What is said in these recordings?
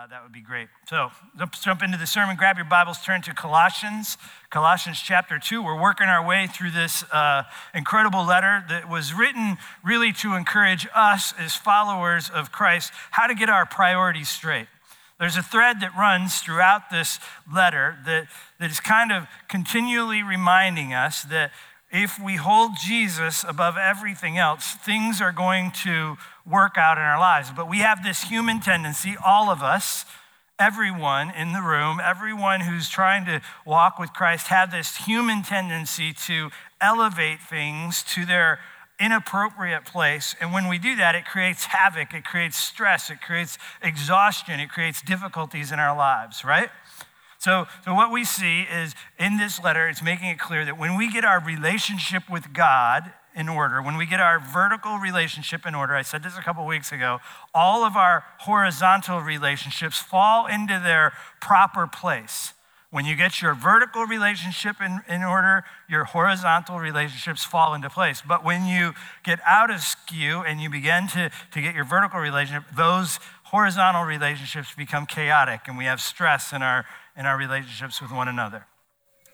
uh, that would be great. So let's jump into the sermon. Grab your Bibles, turn to Colossians, Colossians chapter 2. We're working our way through this uh, incredible letter that was written really to encourage us as followers of Christ how to get our priorities straight. There's a thread that runs throughout this letter that, that is kind of continually reminding us that if we hold Jesus above everything else, things are going to work out in our lives. But we have this human tendency, all of us, everyone in the room, everyone who's trying to walk with Christ, have this human tendency to elevate things to their inappropriate place. And when we do that, it creates havoc, it creates stress, it creates exhaustion, it creates difficulties in our lives, right? So, so what we see is in this letter, it's making it clear that when we get our relationship with God in order, when we get our vertical relationship in order, I said this a couple weeks ago, all of our horizontal relationships fall into their proper place. When you get your vertical relationship in, in order, your horizontal relationships fall into place. But when you get out of skew and you begin to, to get your vertical relationship, those horizontal relationships become chaotic and we have stress in our in our relationships with one another.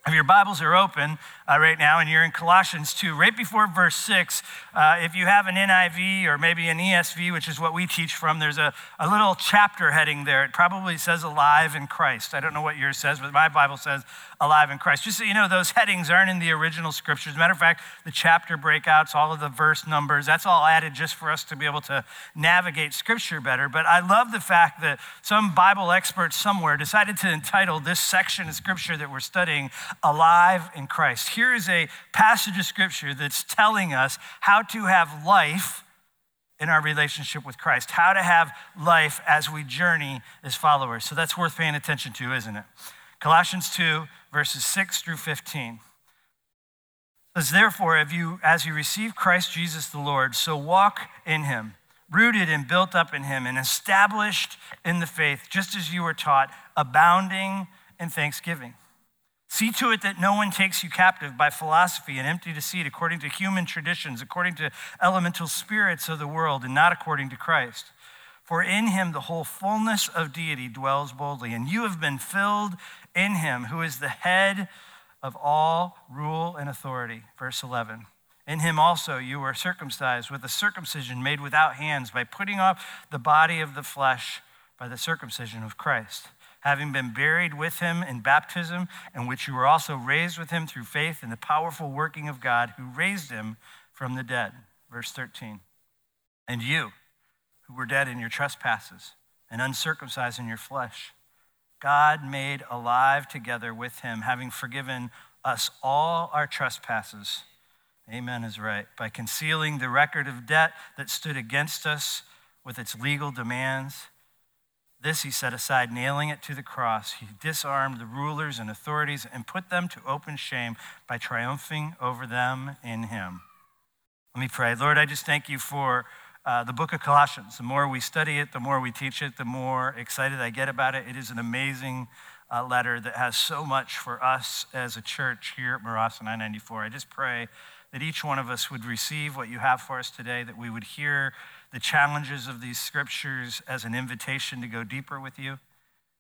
If your Bibles are open uh, right now and you're in Colossians 2, right before verse 6, uh, if you have an NIV or maybe an ESV, which is what we teach from, there's a, a little chapter heading there. It probably says Alive in Christ. I don't know what yours says, but my Bible says Alive in Christ. Just so you know, those headings aren't in the original scriptures. Matter of fact, the chapter breakouts, all of the verse numbers, that's all added just for us to be able to navigate scripture better. But I love the fact that some Bible expert somewhere decided to entitle this section of scripture that we're studying alive in Christ. Here is a passage of scripture that's telling us how to have life in our relationship with Christ, how to have life as we journey as followers. So that's worth paying attention to, isn't it? Colossians 2, verses 6 through 15. Says, therefore, if you, as you receive Christ Jesus the Lord, so walk in him, rooted and built up in him, and established in the faith, just as you were taught, abounding in thanksgiving. See to it that no one takes you captive by philosophy and empty deceit, according to human traditions, according to elemental spirits of the world, and not according to Christ. For in him the whole fullness of deity dwells boldly, and you have been filled in him, who is the head of all rule and authority. Verse 11. In him also you were circumcised with a circumcision made without hands by putting off the body of the flesh by the circumcision of Christ having been buried with him in baptism, in which you were also raised with him through faith in the powerful working of God who raised him from the dead. Verse 13. And you, who were dead in your trespasses and uncircumcised in your flesh, God made alive together with him, having forgiven us all our trespasses. Amen is right. By concealing the record of debt that stood against us with its legal demands this he set aside, nailing it to the cross. He disarmed the rulers and authorities and put them to open shame by triumphing over them in him. Let me pray. Lord, I just thank you for uh, the book of Colossians. The more we study it, the more we teach it, the more excited I get about it. It is an amazing uh, letter that has so much for us as a church here at Marassa 994. I just pray that each one of us would receive what you have for us today, that we would hear the challenges of these scriptures as an invitation to go deeper with you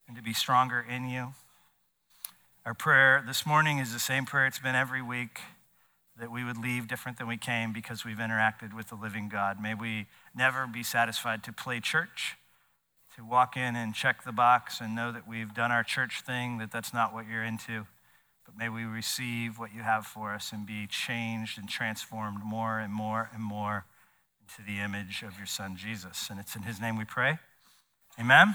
and to be stronger in you. Our prayer this morning is the same prayer it's been every week that we would leave different than we came because we've interacted with the living God. May we never be satisfied to play church, to walk in and check the box and know that we've done our church thing, that that's not what you're into. But may we receive what you have for us and be changed and transformed more and more and more into the image of your son Jesus. And it's in his name we pray. Amen.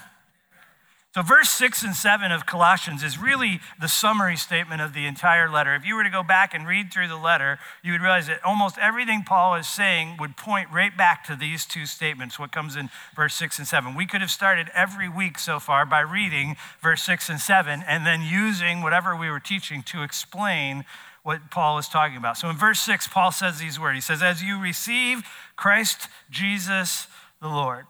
So, verse 6 and 7 of Colossians is really the summary statement of the entire letter. If you were to go back and read through the letter, you would realize that almost everything Paul is saying would point right back to these two statements, what comes in verse 6 and 7. We could have started every week so far by reading verse 6 and 7 and then using whatever we were teaching to explain what Paul is talking about. So in verse 6, Paul says these words He says, As you receive Christ Jesus the Lord.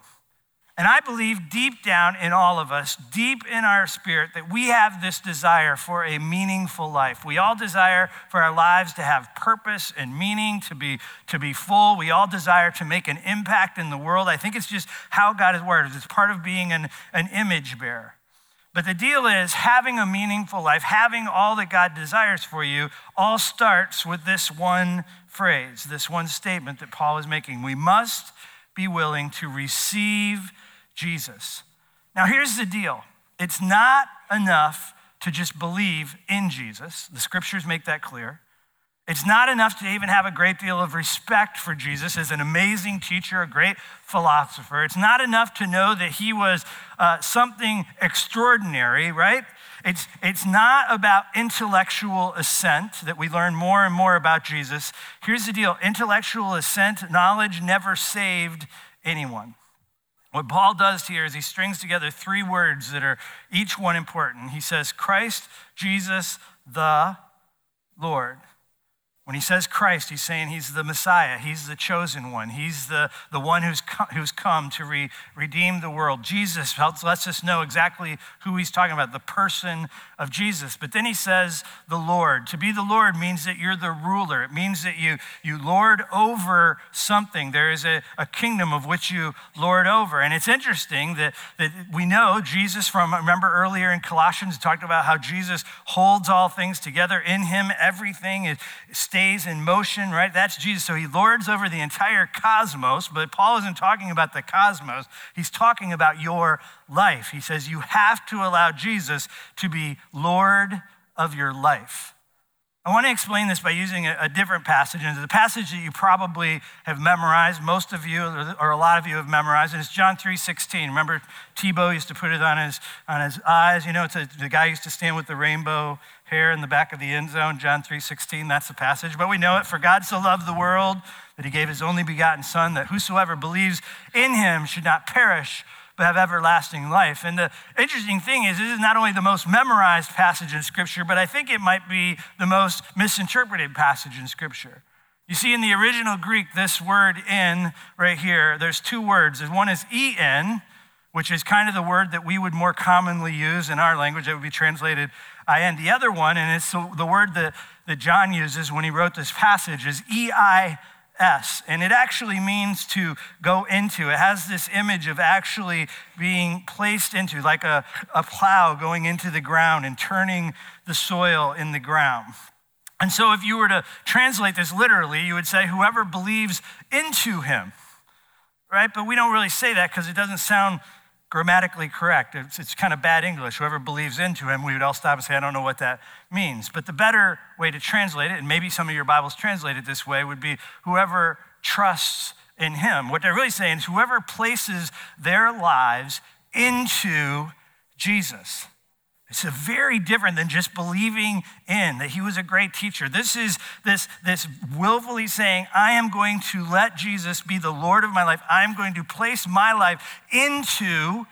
And I believe deep down in all of us, deep in our spirit, that we have this desire for a meaningful life. We all desire for our lives to have purpose and meaning, to be, to be full. We all desire to make an impact in the world. I think it's just how God is wired. It's part of being an, an image bearer. But the deal is having a meaningful life, having all that God desires for you, all starts with this one phrase, this one statement that Paul is making. We must be willing to receive Jesus. Now, here's the deal it's not enough to just believe in Jesus, the scriptures make that clear. It's not enough to even have a great deal of respect for Jesus as an amazing teacher, a great philosopher. It's not enough to know that he was uh, something extraordinary, right? It's, it's not about intellectual assent that we learn more and more about Jesus. Here's the deal intellectual assent, knowledge never saved anyone. What Paul does here is he strings together three words that are each one important. He says, Christ, Jesus, the Lord. When he says Christ, he's saying he's the Messiah. He's the chosen one. He's the, the one who's come, who's come to re, redeem the world. Jesus helps, lets us know exactly who he's talking about, the person of Jesus. But then he says the Lord. To be the Lord means that you're the ruler. It means that you, you lord over something. There is a, a kingdom of which you lord over. And it's interesting that, that we know Jesus from, remember earlier in Colossians, talked about how Jesus holds all things together. In him, everything is stays in motion, right? That's Jesus. So he lords over the entire cosmos, but Paul isn't talking about the cosmos. He's talking about your life. He says you have to allow Jesus to be Lord of your life. I want to explain this by using a, different passage, and a passage that you probably have memorized. Most of you, or a lot of you, have memorized, and it's John 3:16. Remember, Tebow used to put it on his on his eyes. You know, it's a, the guy used to stand with the rainbow in the back of the end zone. John 3:16. That's the passage, but we know it. For God so loved the world that He gave His only begotten Son, that whosoever believes in Him should not perish but have everlasting life. And the interesting thing is, this is not only the most memorized passage in Scripture, but I think it might be the most misinterpreted passage in Scripture. You see, in the original Greek, this word in right here, there's two words. One is en, which is kind of the word that we would more commonly use in our language. It would be translated in. The other one, and it's the word that, that John uses when he wrote this passage, is E I S. And it actually means to go into. It has this image of actually being placed into, like a, a plow going into the ground and turning the soil in the ground. And so, if you were to translate this literally, you would say, whoever believes into him, right? But we don't really say that because it doesn't sound grammatically correct. It's, it's, kind of bad English. Whoever believes into him, we would all stop and say, I don't know what that means. But the better way to translate it, and maybe some of your Bibles translate it this way, would be whoever trusts in him. What they're really saying is whoever places their lives into Jesus. It's very different than just believing in that he was a great teacher. This is this, this willfully saying, I am going to let Jesus be the Lord of my life. I am going to place my life into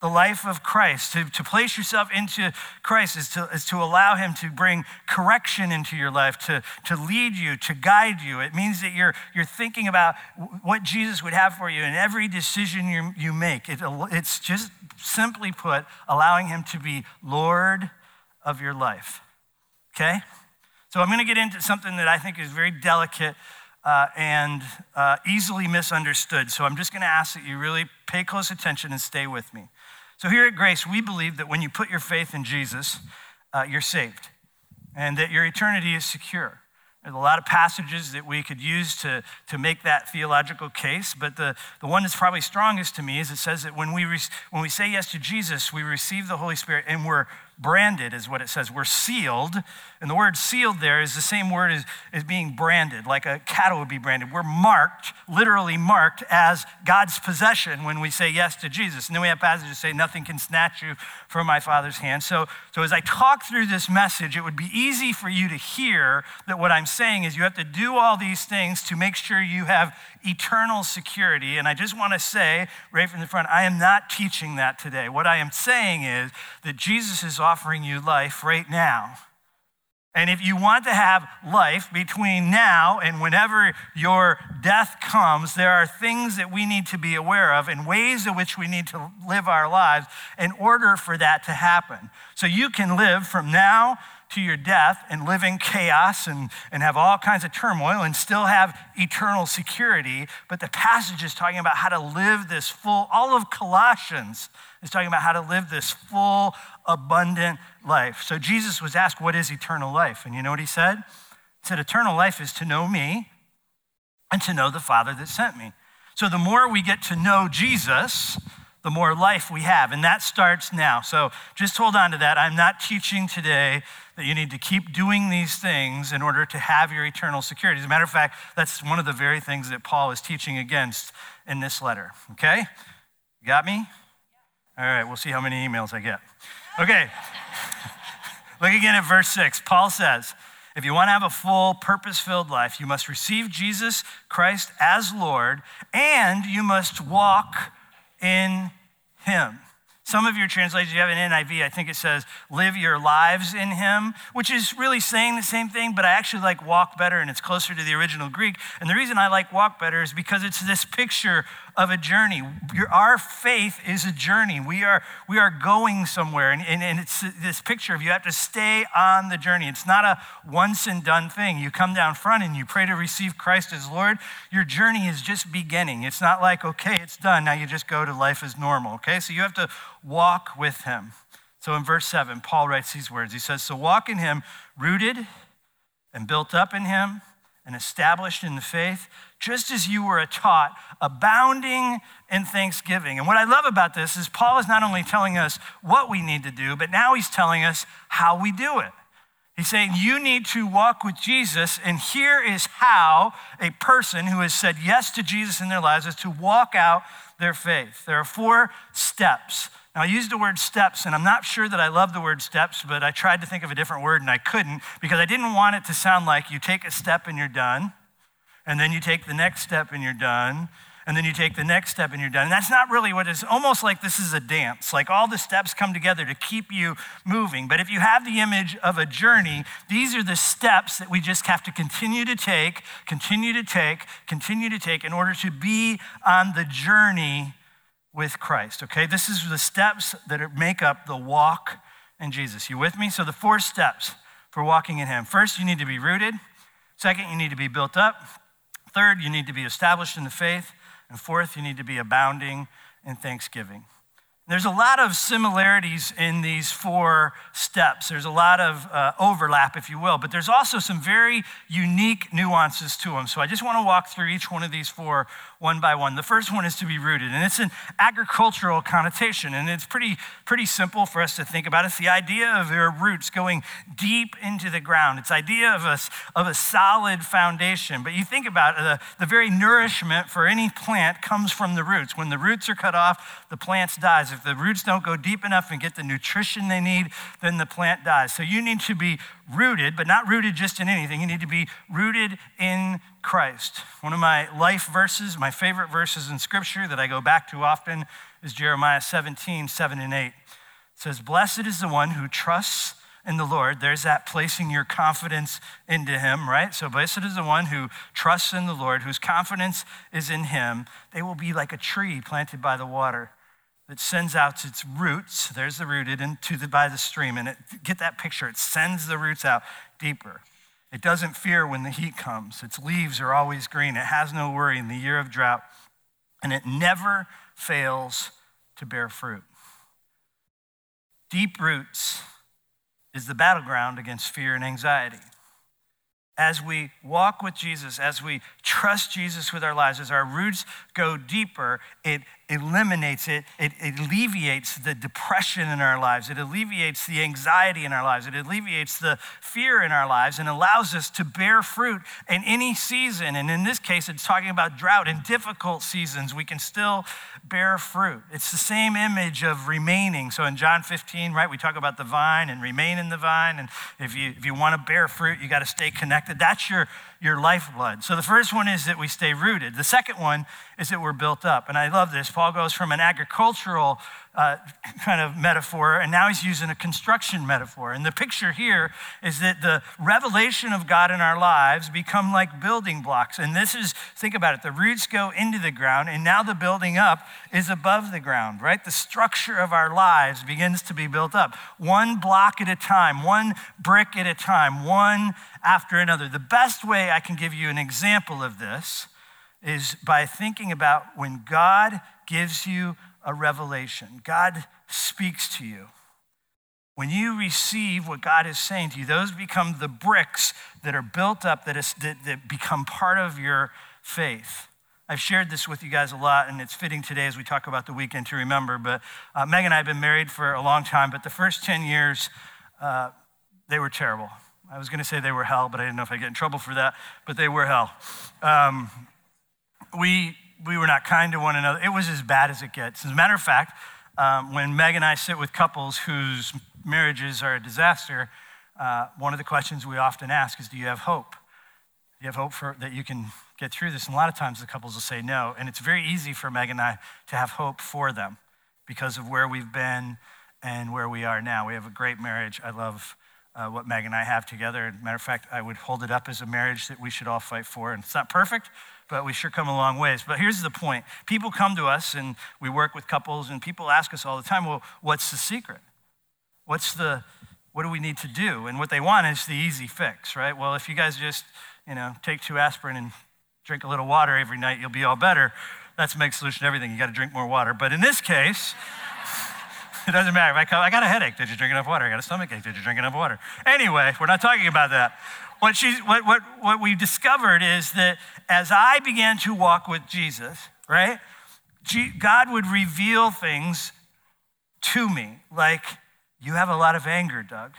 the life of Christ. To, to place yourself into Christ is to, is to allow Him to bring correction into your life, to, to lead you, to guide you. It means that you're, you're thinking about what Jesus would have for you in every decision you, you make. It, it's just simply put, allowing Him to be Lord of your life. Okay? So I'm going to get into something that I think is very delicate uh, and uh, easily misunderstood. So I'm just going to ask that you really pay close attention and stay with me. So, here at Grace, we believe that when you put your faith in Jesus, uh, you're saved and that your eternity is secure. There's a lot of passages that we could use to, to make that theological case, but the, the one that's probably strongest to me is it says that when we, re- when we say yes to Jesus, we receive the Holy Spirit and we're branded, is what it says. We're sealed. And the word sealed there is the same word as, as being branded, like a cattle would be branded. We're marked, literally marked, as God's possession when we say yes to Jesus. And then we have passages say, Nothing can snatch you from my Father's hand. So, so as I talk through this message, it would be easy for you to hear that what I'm saying is you have to do all these things to make sure you have eternal security. And I just want to say right from the front, I am not teaching that today. What I am saying is that Jesus is offering you life right now And if you want to have life between now and whenever your death comes, there are things that we need to be aware of and ways in which we need to live our lives in order for that to happen. So you can live from now to your death and live in chaos and, and have all kinds of turmoil and still have eternal security. But the passage is talking about how to live this full, all of Colossians is talking about how to live this full, abundant life. So Jesus was asked, What is eternal life? And you know what he said? He said, Eternal life is to know me and to know the Father that sent me. So the more we get to know Jesus, the more life we have. And that starts now. So just hold on to that. I'm not teaching today that you need to keep doing these things in order to have your eternal security. As a matter of fact, that's one of the very things that Paul is teaching against in this letter. Okay? Got me? All right, we'll see how many emails I get. Okay. Look again at verse 6. Paul says, if you want to have a full, purpose filled life, you must receive Jesus Christ as Lord, and you must walk in him. Some of your translations, you have an NIV, I think it says, live your lives in him, which is really saying the same thing, but I actually like walk better and it's closer to the original Greek. And the reason I like walk better is because it's this picture of a journey. Our faith is a journey. We are, we are going somewhere, and, and, and it's this picture of you have to stay on the journey. It's not a once and done thing. You come down front and you pray to receive Christ as Lord. Your journey is just beginning. It's not like, okay, it's done. Now you just go to life as normal, okay? So you have to walk with Him. So in verse 7, Paul writes these words He says, So walk in Him, rooted and built up in Him and established in the faith just as you were taught, abounding in thanksgiving. And what I love about this is Paul is not only telling us what we need to do, but now he's telling us how we do it. He's saying you need to walk with Jesus, and here is how a person who has said yes to Jesus in their lives is to walk out their faith. There are four steps. Now, I used the word steps, and I'm not sure that I love the word steps, but I tried to think of a different word and I couldn't because I didn't want it to sound like you take a step and you're done and then you take the next step and you're done and then you take the next step and you're done. And that's not really what it's almost like this is a dance. Like all the steps come together to keep you moving. But if you have the image of a journey, these are the steps that we just have to continue to take, continue to take, continue to take in order to be on the journey with Christ. Okay? This is the steps that make up the walk in Jesus. You with me? So the four steps for walking in him. First, you need to be rooted. Second, you need to be built up. Third, you need to be established in the faith. And fourth, you need to be abounding in thanksgiving. There's a lot of similarities in these four steps. There's a lot of uh, overlap, if you will, but there's also some very unique nuances to them. So I just want to walk through each one of these four one by one. The first one is to be rooted, and it's an agricultural connotation, and it's pretty, pretty simple for us to think about. It's the idea of your roots going deep into the ground. It's the idea of a, of a solid foundation. But you think about it, the, the very nourishment for any plant comes from the roots. When the roots are cut off, the plant dies. If the roots don't go deep enough and get the nutrition they need, then the plant dies. So you need to be rooted, but not rooted just in anything. You need to be rooted in Christ. One of my life verses, my favorite verses in Scripture that I go back to often is Jeremiah 17, 7 and 8. It says, Blessed is the one who trusts in the Lord. There's that placing your confidence into Him, right? So, blessed is the one who trusts in the Lord, whose confidence is in Him. They will be like a tree planted by the water that sends out its roots. There's the rooted into the by the stream, and it, get that picture. It sends the roots out deeper. It doesn't fear when the heat comes. Its leaves are always green. It has no worry in the year of drought, and it never fails to bear fruit. Deep roots is the battleground against fear and anxiety as we walk with Jesus, as we trust Jesus with our lives, as our roots go deeper, it eliminates it, it alleviates the depression in our lives, it alleviates the anxiety in our lives, it alleviates the fear in our lives, and allows us to bear fruit in any season. And in this case, it's talking about drought. In difficult seasons, we can still bear fruit. It's the same image of remaining. So in John 15, right, we talk about the vine and remain in the vine. And if you, if you want to bear fruit, you got to stay connected. That's your, your lifeblood. So the first one is that we stay rooted. The second one is that we're built up. And I love this. Paul goes from an agricultural uh, kind of metaphor, and now he's using a construction metaphor. And the picture here is that the revelation of God in our lives become like building blocks. And this is, think about it, the roots go into the ground, and now the building up is above the ground, right? The structure of our lives begins to be built up, one block at a time, one brick at a time, one after another. The best way I can give you an example of this is by thinking about when God gives you a revelation. God speaks to you. When you receive what God is saying to you, those become the bricks that are built up, that, is, that, that become part of your faith. I've shared this with you guys a lot, and it's fitting today as we talk about the weekend to remember. But uh, Meg and I have been married for a long time, but the first 10 years, uh, they were terrible. I was going to say they were hell, but I didn't know if I'd get in trouble for that, but they were hell. Um, we we were not kind to one another. It was as bad as it gets. As a matter of fact, um, when Meg and I sit with couples whose marriages are a disaster, uh, one of the questions we often ask is, Do you have hope? Do you have hope for, that you can get through this? And a lot of times the couples will say no. And it's very easy for Meg and I to have hope for them because of where we've been and where we are now. We have a great marriage. I love uh, what Meg and I have together. matter of fact, I would hold it up as a marriage that we should all fight for. And it's not perfect, but we sure come a long ways. But here's the point people come to us and we work with couples, and people ask us all the time, well, what's the secret? What's the, what do we need to do? And what they want is the easy fix, right? Well, if you guys just, you know, take two aspirin and drink a little water every night, you'll be all better. That's a big solution to everything. You got to drink more water. But in this case, it doesn't matter. I got a headache. Did you drink enough water? I got a stomach ache. Did you drink enough water? Anyway, we're not talking about that what, she's, what, what, what we discovered is that as I began to walk with Jesus, right, God would reveal things to me, like, you have a lot of anger, Doug,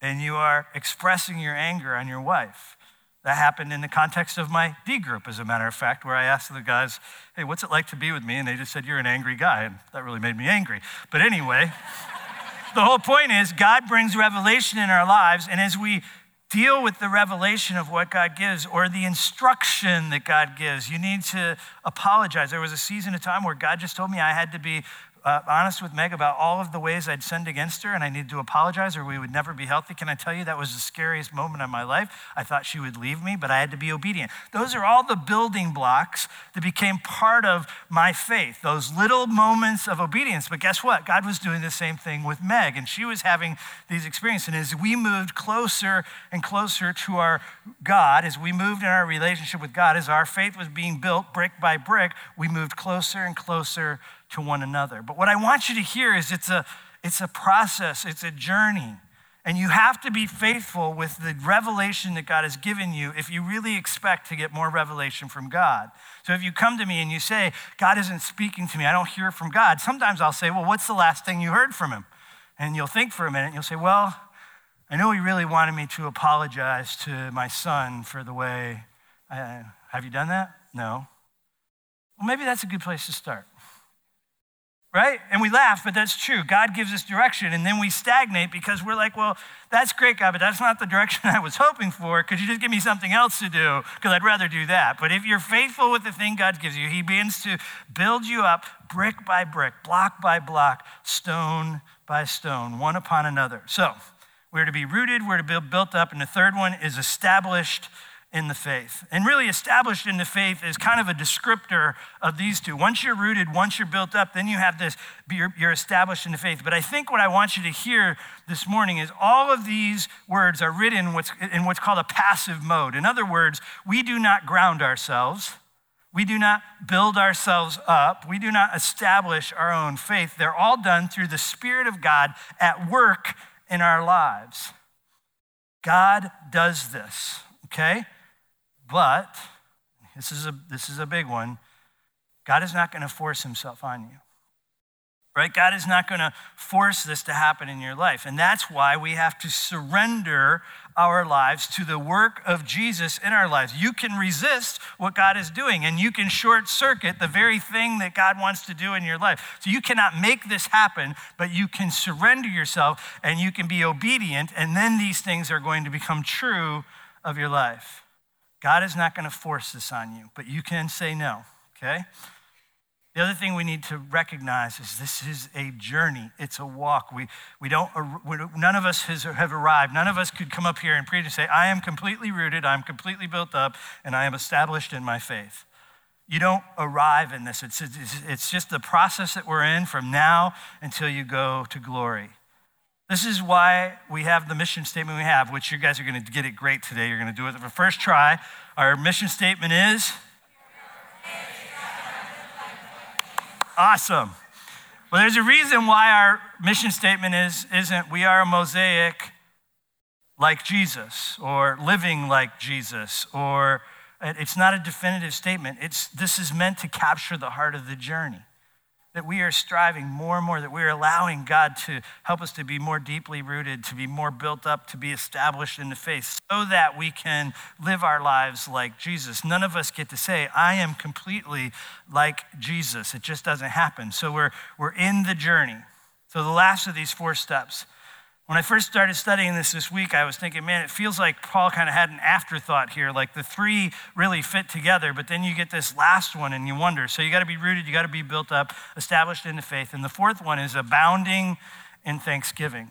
and you are expressing your anger on your wife. That happened in the context of my D group, as a matter of fact, where I asked the guys, hey, what's it like to be with me? And they just said, you're an angry guy. And that really made me angry. But anyway, the whole point is God brings revelation in our lives. And as we deal with the revelation of what God gives or the instruction that God gives. You need to apologize. There was a season of time where God just told me I had to be uh, honest with Meg about all of the ways I'd sinned against her and I needed to apologize or we would never be healthy. Can I tell you that was the scariest moment of my life? I thought she would leave me, but I had to be obedient. Those are all the building blocks that became part of my faith, those little moments of obedience. But guess what? God was doing the same thing with Meg and she was having these experiences. And as we moved closer and closer to our God, as we moved in our relationship with God, as our faith was being built brick by brick, we moved closer and closer to one another. But what I want you to hear is it's a, it's a process, it's a journey. And you have to be faithful with the revelation that God has given you if you really expect to get more revelation from God. So if you come to me and you say, God isn't speaking to me, I don't hear from God, sometimes I'll say, Well, what's the last thing you heard from him? And you'll think for a minute and you'll say, Well, I know he really wanted me to apologize to my son for the way. I, have you done that? No. Well, maybe that's a good place to start right? And we laugh, but that's true. God gives us direction, and then we stagnate because we're like, well, that's great, God, but that's not the direction I was hoping for. Could you just give me something else to do? Because I'd rather do that. But if you're faithful with the thing God gives you, He begins to build you up brick by brick, block by block, stone by stone, one upon another. So we're to be rooted, we're to be built up, and the third one is established in the faith. And really, established in the faith is kind of a descriptor of these two. Once you're rooted, once you're built up, then you have this, you're, you're, established in the faith. But I think what I want you to hear this morning is all of these words are written what's, in what's called a passive mode. In other words, we do not ground ourselves. We do not build ourselves up. We do not establish our own faith. They're all done through the Spirit of God at work in our lives. God does this, okay? But, this is a, this is a big one, God is not going to force himself on you. Right? God is not going to force this to happen in your life. And that's why we have to surrender our lives to the work of Jesus in our lives. You can resist what God is doing and you can short circuit the very thing that God wants to do in your life. So you cannot make this happen, but you can surrender yourself and you can be obedient, and then these things are going to become true of your life. God is not going to force this on you, but you can say no, okay? The other thing we need to recognize is this is a journey. It's a walk. We, we don't, none of us has, have arrived. None of us could come up here and preach and say, I am completely rooted, I'm completely built up, and I am established in my faith. You don't arrive in this. It's, it's, it's just the process that we're in from now until you go to glory. This is why we have the mission statement we have, which you guys are going to get it great today. You're going to do it for the first try. Our mission statement is Awesome. Well, there's a reason why our mission statement is, isn't we are a mosaic like Jesus or living like Jesus or it's not a definitive statement. It's, this is meant to capture the heart of the journey that we are striving more and more, that we are allowing God to help us to be more deeply rooted, to be more built up, to be established in the faith, so that we can live our lives like Jesus. None of us get to say, I am completely like Jesus. It just doesn't happen. So we're, we're in the journey. So the last of these four steps when I first started studying this this week, I was thinking, man, it feels like Paul kind of had an afterthought here. Like the three really fit together, but then you get this last one and you wonder. So you got to be rooted, you got to be built up, established in the faith. And the fourth one is abounding in thanksgiving.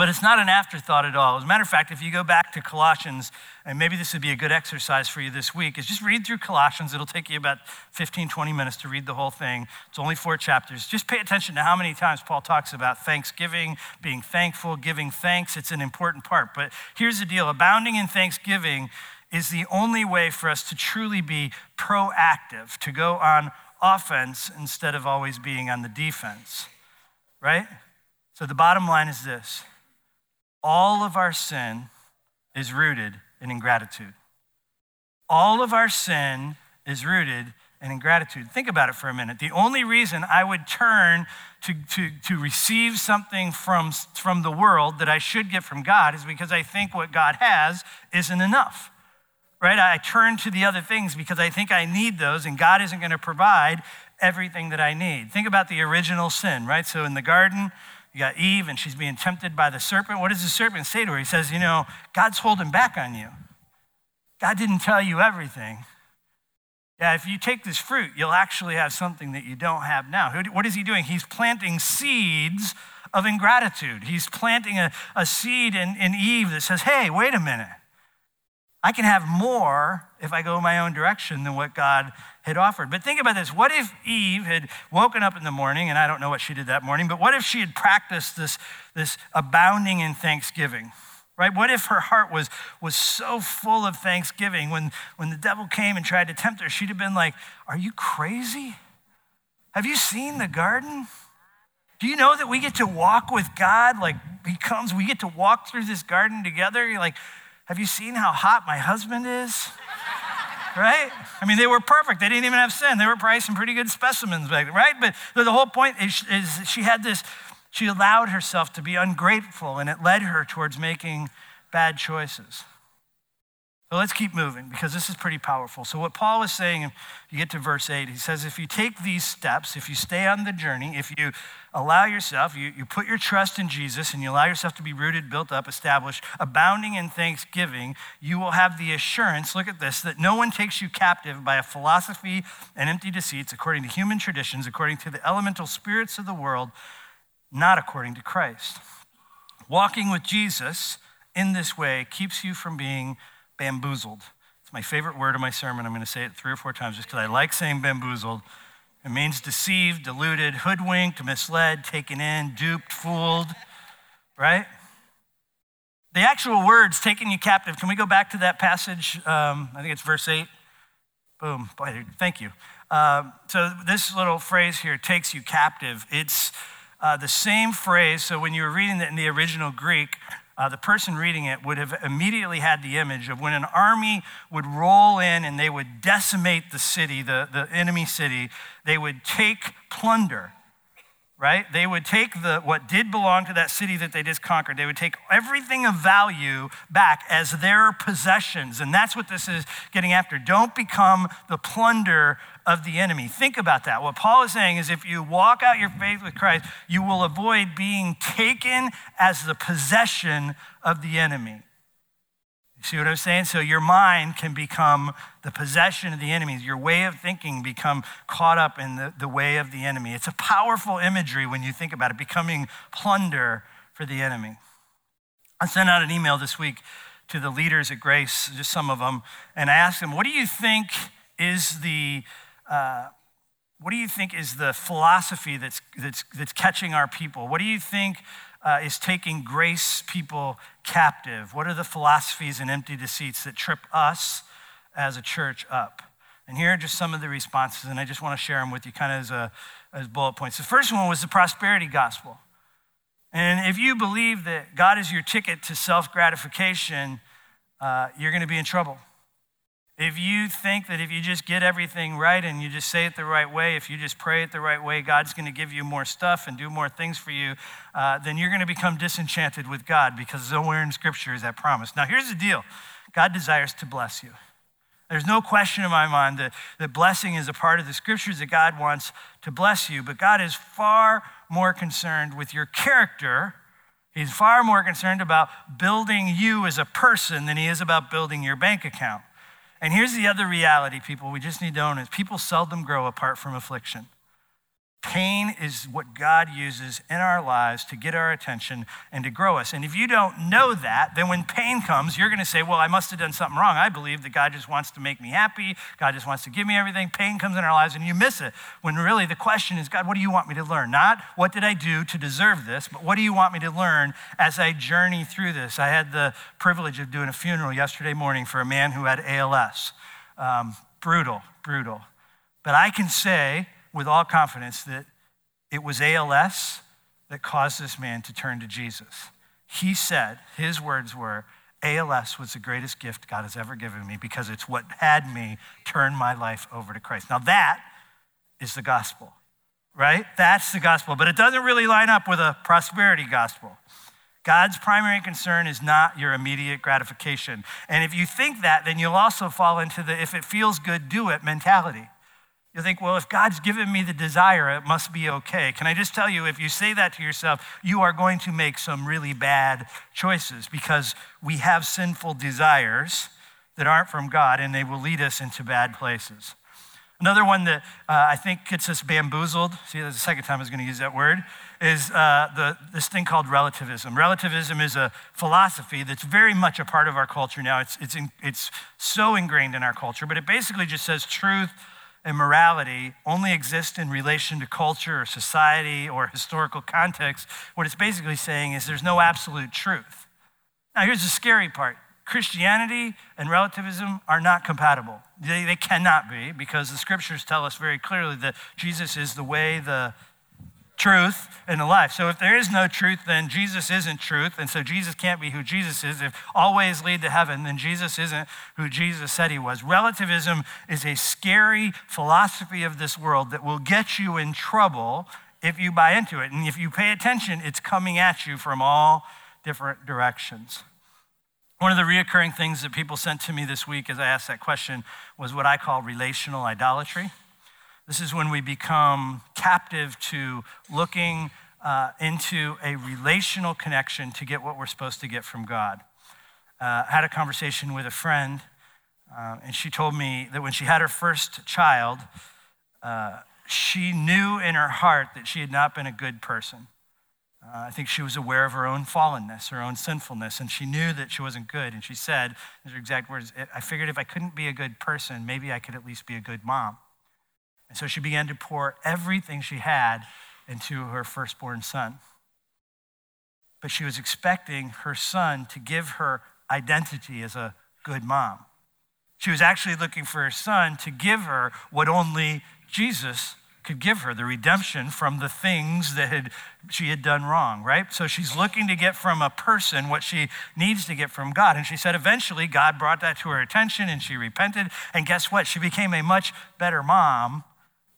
But it's not an afterthought at all. As a matter of fact, if you go back to Colossians, and maybe this would be a good exercise for you this week, is just read through Colossians. It'll take you about 15, 20 minutes to read the whole thing. It's only four chapters. Just pay attention to how many times Paul talks about thanksgiving, being thankful, giving thanks. It's an important part. But here's the deal abounding in thanksgiving is the only way for us to truly be proactive, to go on offense instead of always being on the defense, right? So the bottom line is this all of our sin is rooted in ingratitude. All of our sin is rooted in ingratitude. Think about it for a minute. The only reason I would turn to, to, to receive something from, from the world that I should get from God is because I think what God has isn't enough. Right? I turn to the other things because I think I need those, and God isn't going to provide everything that I need. Think about the original sin, right? So in the garden, you got Eve, and she's being tempted by the serpent. What does the serpent say to her? He says, You know, God's holding back on you. God didn't tell you everything. Yeah, if you take this fruit, you'll actually have something that you don't have now. What is he doing? He's planting seeds of ingratitude. He's planting a, a seed in, in Eve that says, Hey, wait a minute. I can have more if I go my own direction than what God had offered. But think about this. What if Eve had woken up in the morning, and I don't know what she did that morning, but what if she had practiced this, this abounding in thanksgiving? Right? What if her heart was, was so full of thanksgiving when, when the devil came and tried to tempt her? She'd have been like, Are you crazy? Have you seen the garden? Do you know that we get to walk with God? Like, He comes, we get to walk through this garden together. You're like, have you seen how hot my husband is? right? I mean, they were perfect. They didn't even have sin. They were probably some pretty good specimens right? But the whole point is, is she had this, she allowed herself to be ungrateful, and it led her towards making bad choices. So let's keep moving because this is pretty powerful. So, what Paul is saying, you get to verse 8, he says, if you take these steps, if you stay on the journey, if you allow yourself, you, you put your trust in Jesus and you allow yourself to be rooted, built up, established, abounding in thanksgiving, you will have the assurance, look at this, that no one takes you captive by a philosophy and empty deceits according to human traditions, according to the elemental spirits of the world, not according to Christ. Walking with Jesus in this way keeps you from being bamboozled. It's my favorite word in my sermon. I'm going to say it three or four times just because I like saying bamboozled. It means deceived, deluded, hoodwinked, misled, taken in, duped, fooled, right? The actual words taking you captive, can we go back to that passage? Um, I think it's verse 8. Boom. Boy, thank you. Uh, so, this little phrase here, takes you captive, it's uh, the same phrase. So, when you were reading it in the original Greek, uh, the person reading it would have immediately had the image of when an army would roll in and they would decimate the city, the, the enemy city, they would take plunder right? They would take the what did belong to that city that they just conquered. They would take everything of value back as their possessions. And that's what this is getting after. Don't become the plunder of the enemy. Think about that. What Paul is saying is if you walk out your faith with Christ, you will avoid being taken as the possession of the enemy. See what I'm saying? So your mind can become the possession of the enemy. Your way of thinking become caught up in the, the way of the enemy. It's a powerful imagery when you think about it, becoming plunder for the enemy. I sent out an email this week to the leaders at Grace, just some of them, and I asked them, what do you think is the uh, what do you think is the philosophy that's, that's, that's catching our people? What do you think uh, is taking grace people captive? What are the philosophies and empty deceits that trip us as a church up? And here are just some of the responses, and I just want to share them with you kind of as, a, as bullet points. The first one was the prosperity gospel. And if you believe that God is your ticket to self gratification, uh, you're going to be in trouble. If you think that if you just get everything right and you just say it the right way, if you just pray it the right way, God's going to give you more stuff and do more things for you, uh, then you're going to become disenchanted with God because nowhere in Scripture is that promise. Now, here's the deal God desires to bless you. There's no question in my mind that, that blessing is a part of the Scriptures that God wants to bless you, but God is far more concerned with your character. He's far more concerned about building you as a person than he is about building your bank account. And here's the other reality, people, we just need to own it. People seldom grow apart from affliction. Pain is what God uses in our lives to get our attention and to grow us. And if you don't know that, then when pain comes, you're going to say, Well, I must have done something wrong. I believe that God just wants to make me happy. God just wants to give me everything. Pain comes in our lives and you miss it. When really the question is, God, what do you want me to learn? Not what did I do to deserve this, but what do you want me to learn as I journey through this? I had the privilege of doing a funeral yesterday morning for a man who had ALS. Um, brutal, brutal. But I can say, with all confidence that it was ALS that caused this man to turn to Jesus. He said, his words were, ALS was the greatest gift God has ever given me because it's what had me turn my life over to Christ. Now, that is the gospel, right? That's the gospel, but it doesn't really line up with a prosperity gospel. God's primary concern is not your immediate gratification. And if you think that, then you'll also fall into the if it feels good, do it mentality. You think, well, if God's given me the desire, it must be okay. Can I just tell you, if you say that to yourself, you are going to make some really bad choices because we have sinful desires that aren't from God and they will lead us into bad places. Another one that uh, I think gets us bamboozled, see, that's the second time I was going to use that word, is uh, the, this thing called relativism. Relativism is a philosophy that's very much a part of our culture now. It's, it's, in, it's so ingrained in our culture, but it basically just says truth and morality only exist in relation to culture or society or historical context, what it's basically saying is there's no absolute truth. Now, here's the scary part Christianity and relativism are not compatible. They, they cannot be because the scriptures tell us very clearly that Jesus is the way, the truth in the life. So if there is no truth, then Jesus isn't truth. And so Jesus can't be who Jesus is. If all ways lead to heaven, then Jesus isn't who Jesus said he was. Relativism is a scary philosophy of this world that will get you in trouble if you buy into it. And if you pay attention, it's coming at you from all different directions. One of the reoccurring things that people sent to me this week as I asked that question was what I call relational idolatry. This is when we become captive to looking uh, into a relational connection to get what we're supposed to get from God. Uh, I had a conversation with a friend, uh, and she told me that when she had her first child, uh, she knew in her heart that she had not been a good person. Uh, I think she was aware of her own fallenness, her own sinfulness, and she knew that she wasn't good. And she said, these are exact words, I figured if I couldn't be a good person, maybe I could at least be a good mom. And so she began to pour everything she had into her firstborn son. But she was expecting her son to give her identity as a good mom. She was actually looking for her son to give her what only Jesus could give her the redemption from the things that had, she had done wrong, right? So she's looking to get from a person what she needs to get from God. And she said eventually God brought that to her attention and she repented. And guess what? She became a much better mom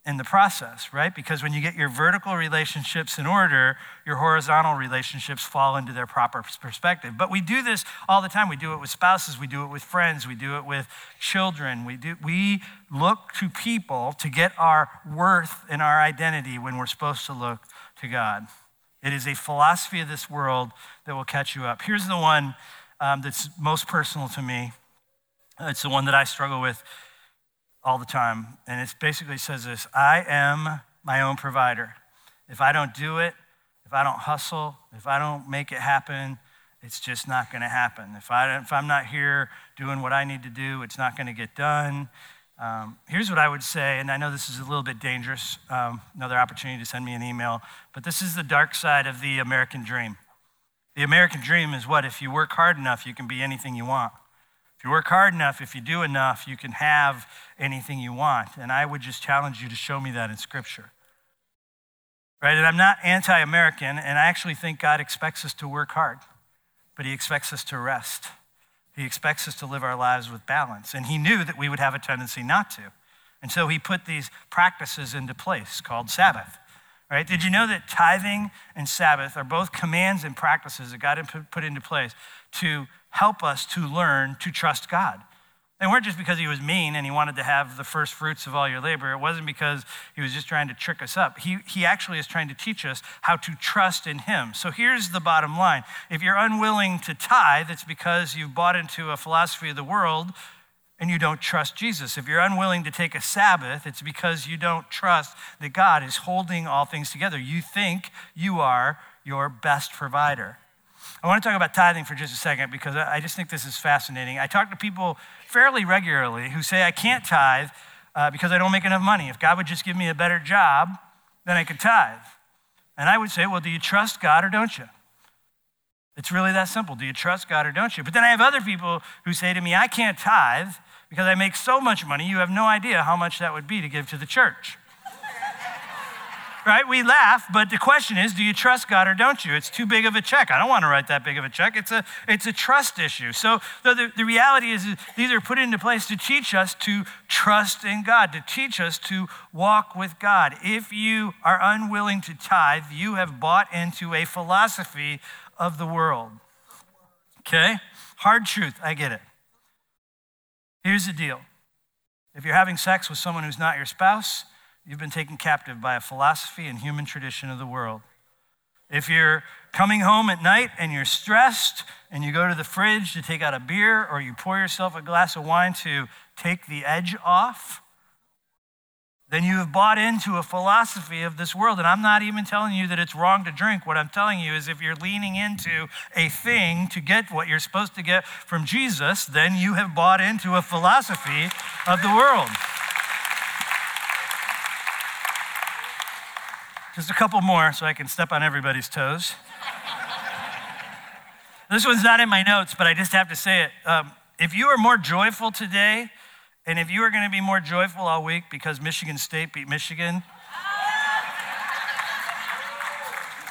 in the process, right? Because when you get your vertical relationships in order, your horizontal relationships fall into their proper perspective. But we do this all the time. We do it with spouses, we do it with friends, we do it with children. We do we look to people to get our worth and our identity when we're supposed to look to God. It is a philosophy of this world that will catch you up. Here's the one um, that's most personal to me. It's the one that I struggle with all the time. And it basically says this I am my own provider. If I don't do it, if I don't hustle, if I don't make it happen, it's just not going to happen. If, I, if I'm not here doing what I need to do, it's not going to get done. Um, here's what I would say, and I know this is a little bit dangerous, um, another opportunity to send me an email, but this is the dark side of the American dream. The American dream is what? If you work hard enough, you can be anything you want. If you work hard enough, if you do enough, you can have anything you want. And I would just challenge you to show me that in Scripture. Right? And I'm not anti American, and I actually think God expects us to work hard, but He expects us to rest. He expects us to live our lives with balance. And He knew that we would have a tendency not to. And so He put these practices into place called Sabbath. Right? Did you know that tithing and Sabbath are both commands and practices that God put into place to help us to learn to trust God? They weren't just because he was mean and he wanted to have the first fruits of all your labor. It wasn't because he was just trying to trick us up. He, he actually is trying to teach us how to trust in him. So here's the bottom line if you're unwilling to tithe, it's because you've bought into a philosophy of the world and you don't trust Jesus. If you're unwilling to take a Sabbath, it's because you don't trust that God is holding all things together. You think you are your best provider. I want to talk about tithing for just a second because I just think this is fascinating. I talk to people fairly regularly who say, I can't tithe uh, because I don't make enough money. If God would just give me a better job, then I could tithe. And I would say, Well, do you trust God or don't you? It's really that simple. Do you trust God or don't you? But then I have other people who say to me, I can't tithe because I make so much money, you have no idea how much that would be to give to the church. Right? We laugh, but the question is, do you trust God or don't you? It's too big of a check. I don't want to write that big of a check. It's a, it's a trust issue. So the, the reality is, is these are put into place to teach us to trust in God, to teach us to walk with God. If you are unwilling to tithe, you have bought into a philosophy of the world. Okay? Hard truth, I get it. Here's the deal if you're having sex with someone who's not your spouse, you've been taken captive by a philosophy and human tradition of the world. If you're coming home at night and you're stressed and you go to the fridge to take out a beer or you pour yourself a glass of wine to take the edge off, then you have bought into a philosophy of this world. And I'm not even telling you that it's wrong to drink. What I'm telling you is if you're leaning into a thing to get what you're supposed to get from Jesus, then you have bought into a philosophy of the world. Just a couple more so I can step on everybody's toes. this one's not in my notes, but I just have to say it. Um, if you are more joyful today and if you are going to be more joyful all week because Michigan State beat Michigan,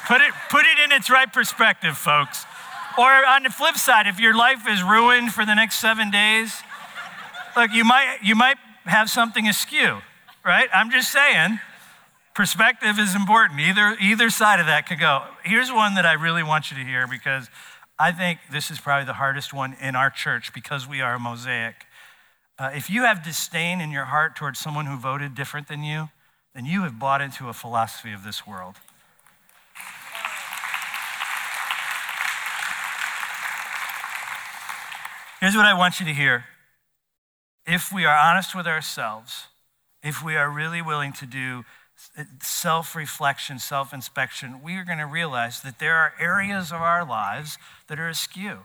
put it, put it in its right perspective, folks. Or on the flip side, if your life is ruined for the next seven days, look, you might, you might have something askew, right? I'm just saying, perspective is important. Either, either side of that could go. Here's one that I really want you to hear because I think this is probably the hardest one in our church because we are a mosaic. Uh, if you have disdain in your heart towards someone who voted different than you, then you have bought into a philosophy of this world. Here's what I want you to hear. If we are honest with ourselves, if we are really willing to do self reflection, self inspection, we are going to realize that there are areas of our lives that are askew.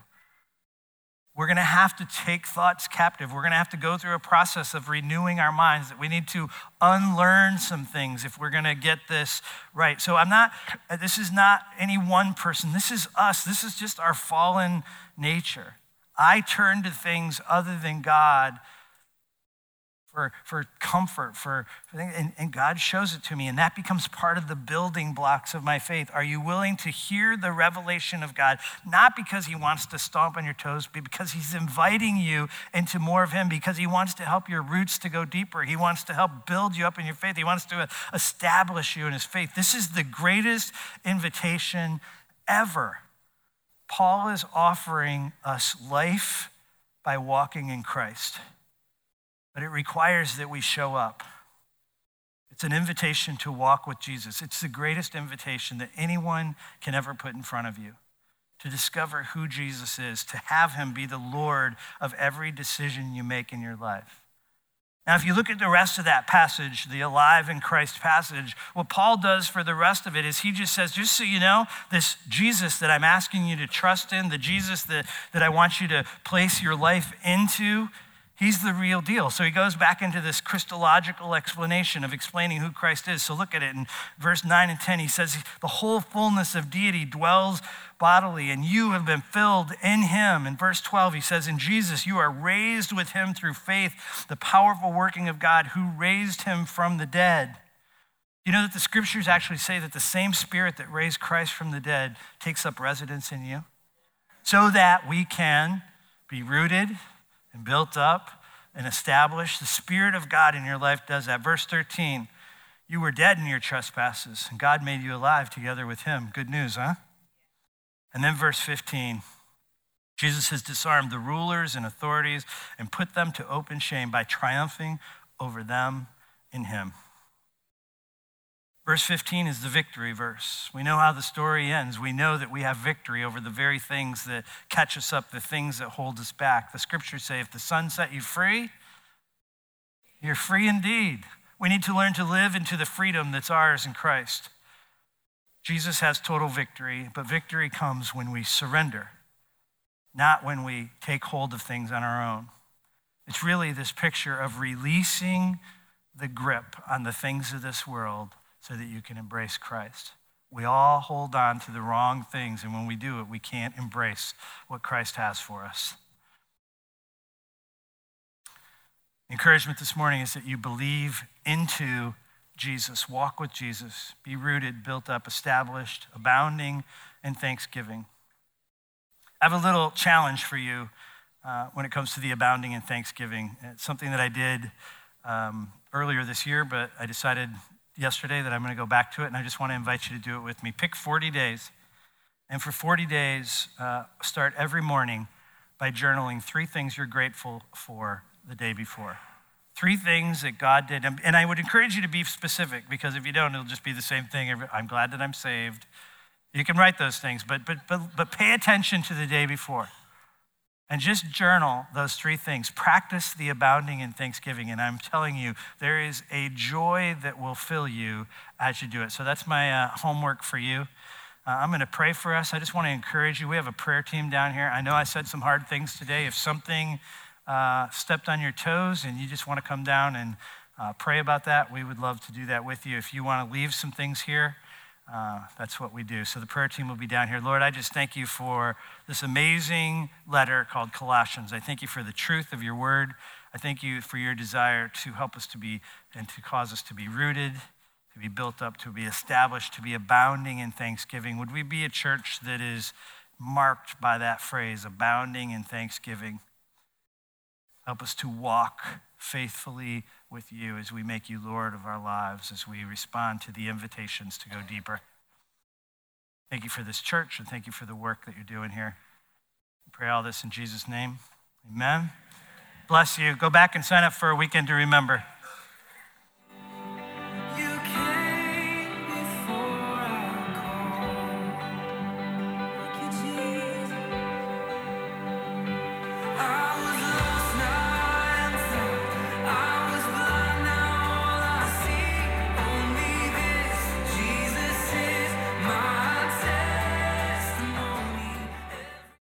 We're going to have to take thoughts captive. We're going to have to go through a process of renewing our minds, that we need to unlearn some things if we're going to get this right. So I'm not, this is not any one person. This is us. This is just our fallen nature. I turn to things other than God for, for comfort, for, for and, and God shows it to me, and that becomes part of the building blocks of my faith. Are you willing to hear the revelation of God? Not because He wants to stomp on your toes, but because He's inviting you into more of Him, because He wants to help your roots to go deeper. He wants to help build you up in your faith. He wants to establish you in His faith. This is the greatest invitation ever. Paul is offering us life by walking in Christ but it requires that we show up. It's an invitation to walk with Jesus. It's the greatest invitation that anyone can ever put in front of you. to discover who Jesus is, to have him be the Lord of every decision you make in your life. Now, if you look at the rest of that passage, the alive in Christ passage, what Paul does for the rest of it is he just says, just so you know, this Jesus that I'm asking you to trust in, the Jesus that, that I want you to place your life into, he's the real deal. So he goes back into this Christological explanation of explaining who Christ is. So look at it in verse 9 and 10. He says, The whole fullness of deity dwells bodily, and you have been filled in him. In verse 12, he says, In Jesus, you are raised with him through faith, the powerful working of God who raised him from the dead. You know that the scriptures actually say that the same spirit that raised Christ from the dead takes up residence in you, so that we can be rooted and built up and established. The Spirit of God in your life does that. Verse 13, you were dead in your trespasses, and God made you alive together with him. Good news, huh? And then verse 15 Jesus has disarmed the rulers and authorities and put them to open shame by triumphing over them in him. Verse 15 is the victory verse. We know how the story ends. We know that we have victory over the very things that catch us up, the things that hold us back. The scriptures say if the Son set you free, you're free indeed. We need to learn to live into the freedom that's ours in Christ. Jesus has total victory, but victory comes when we surrender, not when we take hold of things on our own. It's really this picture of releasing the grip on the things of this world so that you can embrace Christ. We all hold on to the wrong things, and when we do it, we can't embrace what Christ has for us. Encouragement this morning is that you believe into Jesus, walk with Jesus, be rooted, built up, established, abounding in thanksgiving. I have a little challenge for you uh, when it comes to the abounding in thanksgiving. It's something that I did um, earlier this year, but I decided yesterday that I'm going to go back to it, and I just want to invite you to do it with me. Pick 40 days, and for 40 days, uh, start every morning by journaling three things you're grateful for the day before. Three things that God did. And I would encourage you to be specific because if you don't, it'll just be the same thing. I'm glad that I'm saved. You can write those things, but, but, but, but pay attention to the day before. And just journal those three things. Practice the abounding in thanksgiving. And I'm telling you, there is a joy that will fill you as you do it. So that's my uh, homework for you. Uh, I'm going to pray for us. I just want to encourage you. We have a prayer team down here. I know I said some hard things today. If something uh, stepped on your toes and you just want to come down and uh, pray about that, we would love to do that with you. If you want to leave some things here, uh, that's what we do. So the prayer team will be down here. Lord, I just thank you for this amazing letter called Colossians. I thank you for the truth of your word. I thank you for your desire to help us to be and to cause us to be rooted, to be built up, to be established, to be abounding in thanksgiving. Would we be a church that is marked by that phrase, abounding in thanksgiving? Help us to walk faithfully with you as we make you Lord of our lives, as we respond to the invitations to go deeper. Thank you for this church and thank you for the work that you're doing here. We pray all this in Jesus' name. Amen. Bless you. Go back and sign up for a weekend to remember.